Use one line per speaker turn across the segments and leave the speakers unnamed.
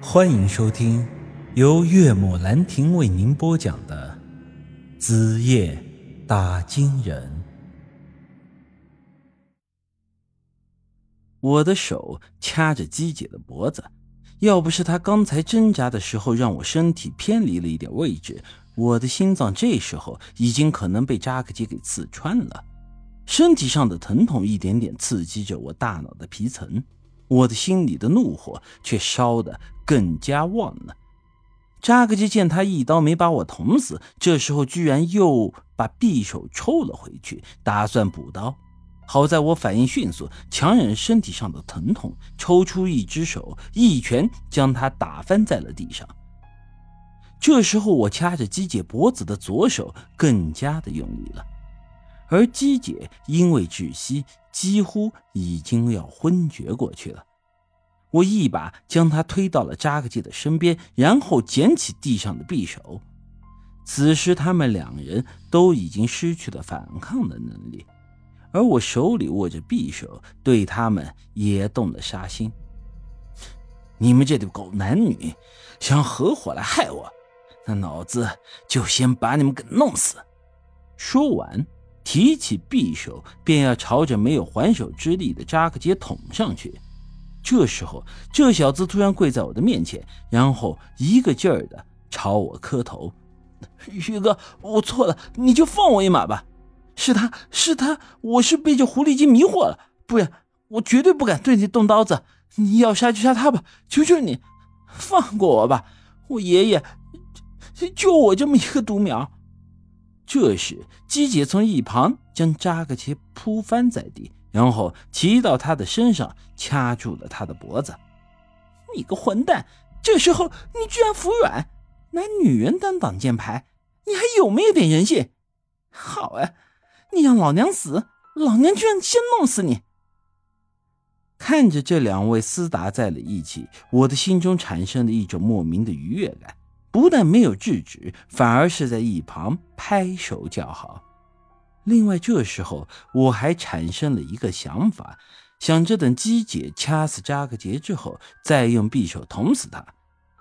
欢迎收听由岳母兰亭为您播讲的《子夜打金人》。我的手掐着姬姐的脖子，要不是她刚才挣扎的时候让我身体偏离了一点位置，我的心脏这时候已经可能被扎克杰给刺穿了。身体上的疼痛一点点刺激着我大脑的皮层。我的心里的怒火却烧得更加旺了。扎克基见他一刀没把我捅死，这时候居然又把匕首抽了回去，打算补刀。好在我反应迅速，强忍身体上的疼痛，抽出一只手，一拳将他打翻在了地上。这时候我掐着鸡姐脖子的左手更加的用力了，而姬姐因为窒息。几乎已经要昏厥过去了，我一把将她推到了扎克基的身边，然后捡起地上的匕首。此时他们两人都已经失去了反抗的能力，而我手里握着匕首，对他们也动了杀心。你们这对狗男女想合伙来害我，那老子就先把你们给弄死。说完。提起匕首，便要朝着没有还手之力的扎克杰捅上去。这时候，这小子突然跪在我的面前，然后一个劲儿的朝我磕头：“宇哥，我错了，你就放我一马吧。是他是他，我是被这狐狸精迷惑了，不然我绝对不敢对你动刀子。你要杀就杀他吧，求求你，放过我吧。我爷爷就我这么一个独苗。”这时，姬姐从一旁将扎克切扑翻在地，然后骑到他的身上，掐住了他的脖子。你个混蛋！这时候你居然服软，拿女人当挡箭牌，你还有没有点人性？好啊，你让老娘死，老娘居然先弄死你！看着这两位厮打在了一起，我的心中产生了一种莫名的愉悦感。不但没有制止，反而是在一旁拍手叫好。另外，这时候我还产生了一个想法，想着等姬姐掐死扎克杰之后，再用匕首捅死他，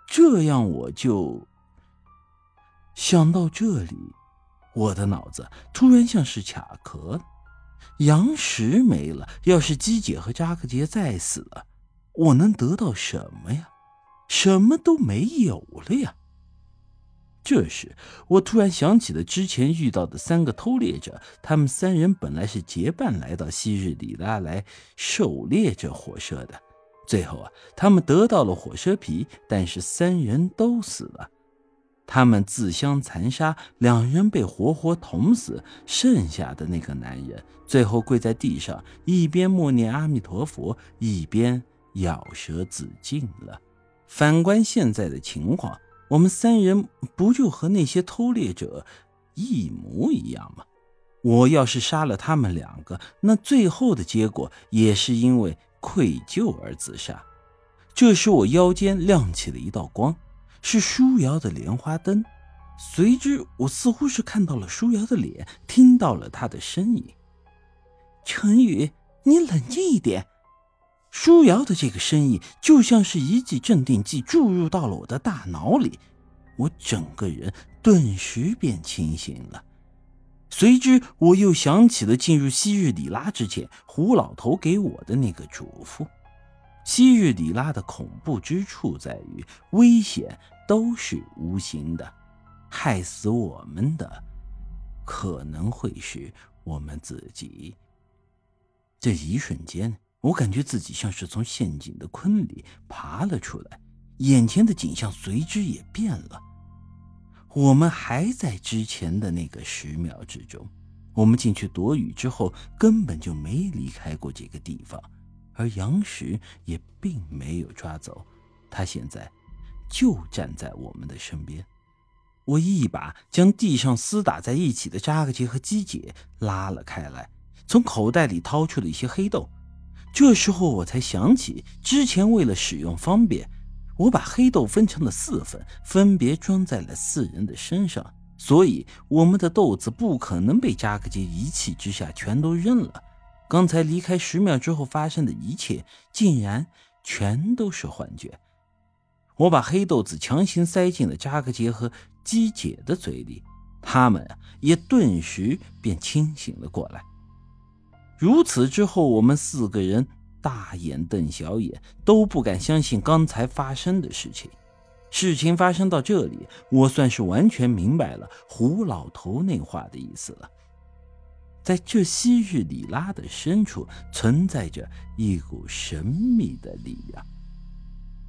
这样我就……想到这里，我的脑子突然像是卡壳了。杨石没了，要是姬姐和扎克杰再死了，我能得到什么呀？什么都没有了呀！这时，我突然想起了之前遇到的三个偷猎者，他们三人本来是结伴来到昔日里拉来狩猎这火蛇的，最后啊，他们得到了火蛇皮，但是三人都死了，他们自相残杀，两人被活活捅死，剩下的那个男人最后跪在地上，一边默念阿弥陀佛，一边咬舌自尽了。反观现在的情况。我们三人不就和那些偷猎者一模一样吗？我要是杀了他们两个，那最后的结果也是因为愧疚而自杀。这时，我腰间亮起了一道光，是舒瑶的莲花灯。随之，我似乎是看到了舒瑶的脸，听到了她的声音：“陈宇，你冷静一点。”舒瑶的这个声音就像是一剂镇定剂注入到了我的大脑里，我整个人顿时便清醒了。随之，我又想起了进入昔日里拉之前胡老头给我的那个嘱咐：昔日里拉的恐怖之处在于，危险都是无形的，害死我们的可能会是我们自己。这一瞬间。我感觉自己像是从陷阱的坑里爬了出来，眼前的景象随之也变了。我们还在之前的那个十秒之中，我们进去躲雨之后根本就没离开过这个地方，而杨石也并没有抓走，他现在就站在我们的身边。我一把将地上厮打在一起的扎克杰和姬姐拉了开来，从口袋里掏出了一些黑豆。这时候我才想起，之前为了使用方便，我把黑豆分成了四份，分别装在了四人的身上，所以我们的豆子不可能被扎克杰一气之下全都扔了。刚才离开十秒之后发生的一切，竟然全都是幻觉。我把黑豆子强行塞进了扎克杰和姬姐的嘴里，他们也顿时便清醒了过来。如此之后，我们四个人大眼瞪小眼，都不敢相信刚才发生的事情。事情发生到这里，我算是完全明白了胡老头那话的意思了。在这昔日里拉的深处，存在着一股神秘的力量。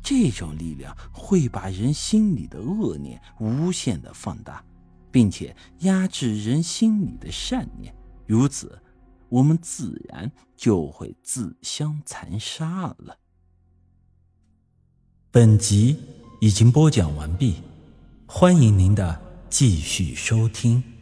这种力量会把人心里的恶念无限的放大，并且压制人心里的善念。如此，我们自然就会自相残杀了。
本集已经播讲完毕，欢迎您的继续收听。